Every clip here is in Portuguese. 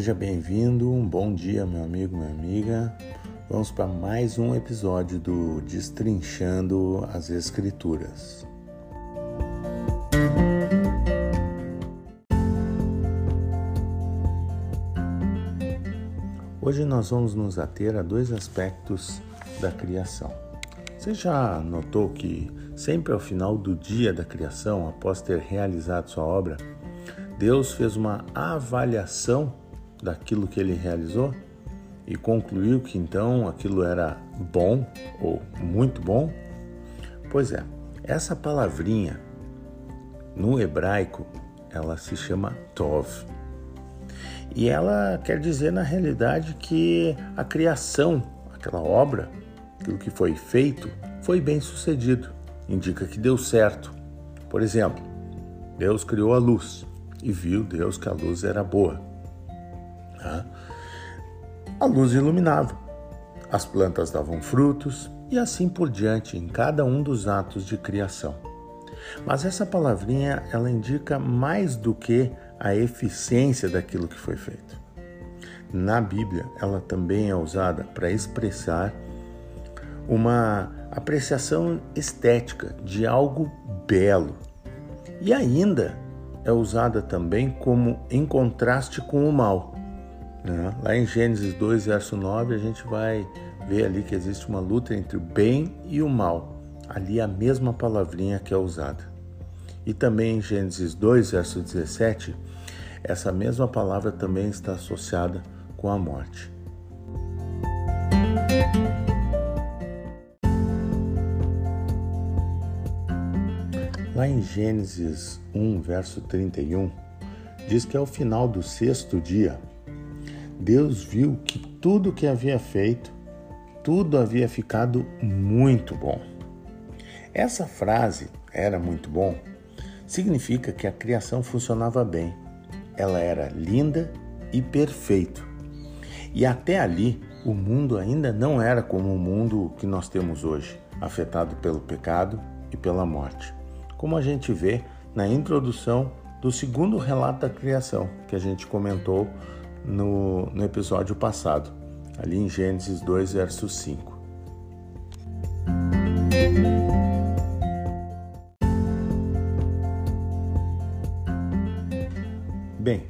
Seja bem-vindo, um bom dia, meu amigo, minha amiga. Vamos para mais um episódio do Destrinchando as Escrituras. Hoje nós vamos nos ater a dois aspectos da criação. Você já notou que sempre ao final do dia da criação, após ter realizado sua obra, Deus fez uma avaliação daquilo que ele realizou e concluiu que então aquilo era bom ou muito bom? Pois é, essa palavrinha no hebraico ela se chama Tov. E ela quer dizer na realidade que a criação, aquela obra, aquilo que foi feito, foi bem sucedido. Indica que deu certo. Por exemplo, Deus criou a luz e viu Deus que a luz era boa. A luz iluminava, as plantas davam frutos e assim por diante em cada um dos atos de criação. Mas essa palavrinha ela indica mais do que a eficiência daquilo que foi feito. Na Bíblia, ela também é usada para expressar uma apreciação estética de algo belo. E ainda é usada também como em contraste com o mal. Né? Lá em Gênesis 2, verso 9, a gente vai ver ali que existe uma luta entre o bem e o mal. Ali é a mesma palavrinha que é usada. E também em Gênesis 2, verso 17, essa mesma palavra também está associada com a morte. Lá em Gênesis 1, verso 31, diz que ao final do sexto dia, Deus viu que tudo que havia feito, tudo havia ficado muito bom. Essa frase, era muito bom, significa que a criação funcionava bem. Ela era linda e perfeito. E até ali, o mundo ainda não era como o mundo que nós temos hoje, afetado pelo pecado e pela morte como a gente vê na introdução do segundo relato da criação, que a gente comentou no, no episódio passado, ali em Gênesis 2, verso 5. Bem,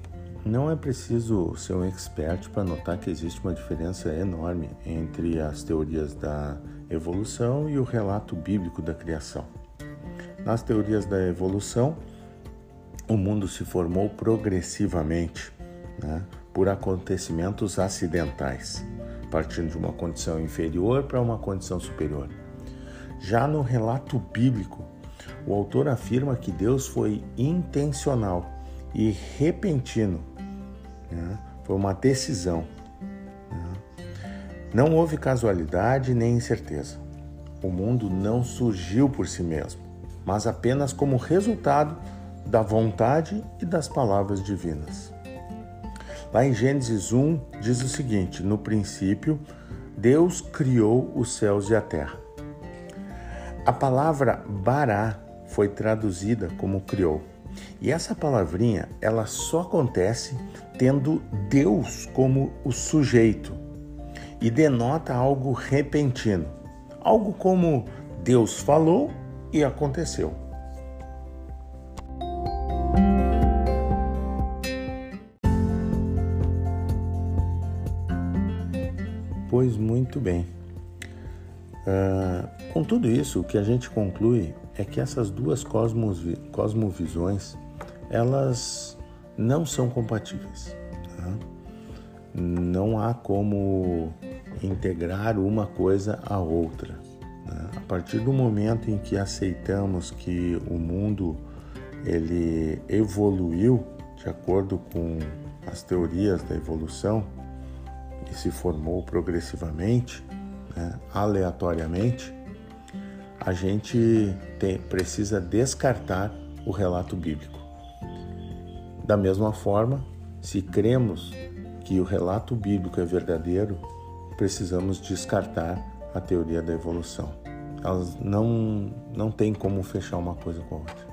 não é preciso ser um expert para notar que existe uma diferença enorme entre as teorias da evolução e o relato bíblico da criação. Nas teorias da evolução, o mundo se formou progressivamente né, por acontecimentos acidentais, partindo de uma condição inferior para uma condição superior. Já no relato bíblico, o autor afirma que Deus foi intencional e repentino, né, foi uma decisão. Né. Não houve casualidade nem incerteza. O mundo não surgiu por si mesmo mas apenas como resultado da vontade e das palavras divinas. Lá em Gênesis 1 diz o seguinte: No princípio, Deus criou os céus e a terra. A palavra bará foi traduzida como criou. E essa palavrinha, ela só acontece tendo Deus como o sujeito e denota algo repentino. Algo como Deus falou e aconteceu. Pois muito bem. Uh, com tudo isso, o que a gente conclui é que essas duas cosmovi cosmovisões elas não são compatíveis. Tá? Não há como integrar uma coisa à outra. Né? A partir do momento em que aceitamos que o mundo ele evoluiu de acordo com as teorias da evolução e se formou progressivamente, né, aleatoriamente, a gente tem, precisa descartar o relato bíblico. Da mesma forma, se cremos que o relato bíblico é verdadeiro, precisamos descartar a teoria da evolução. Elas não, não tem como fechar uma coisa com a outra.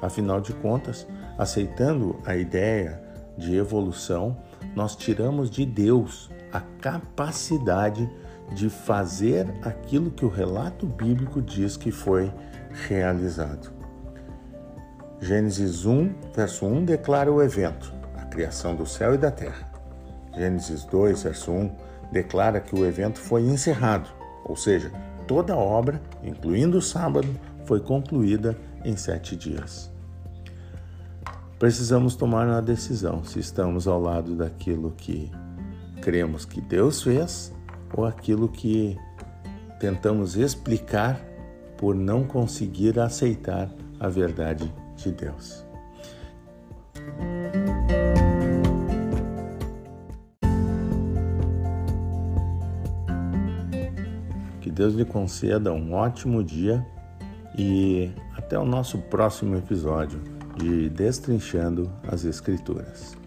Afinal de contas, aceitando a ideia de evolução, nós tiramos de Deus a capacidade de fazer aquilo que o relato bíblico diz que foi realizado. Gênesis 1, verso 1 declara o evento, a criação do céu e da terra. Gênesis 2, verso 1 declara que o evento foi encerrado, ou seja, toda a obra, incluindo o sábado, foi concluída em sete dias. Precisamos tomar uma decisão se estamos ao lado daquilo que cremos que Deus fez ou aquilo que tentamos explicar por não conseguir aceitar a verdade de Deus. Que Deus lhe conceda um ótimo dia e até o nosso próximo episódio de Destrinchando as Escrituras.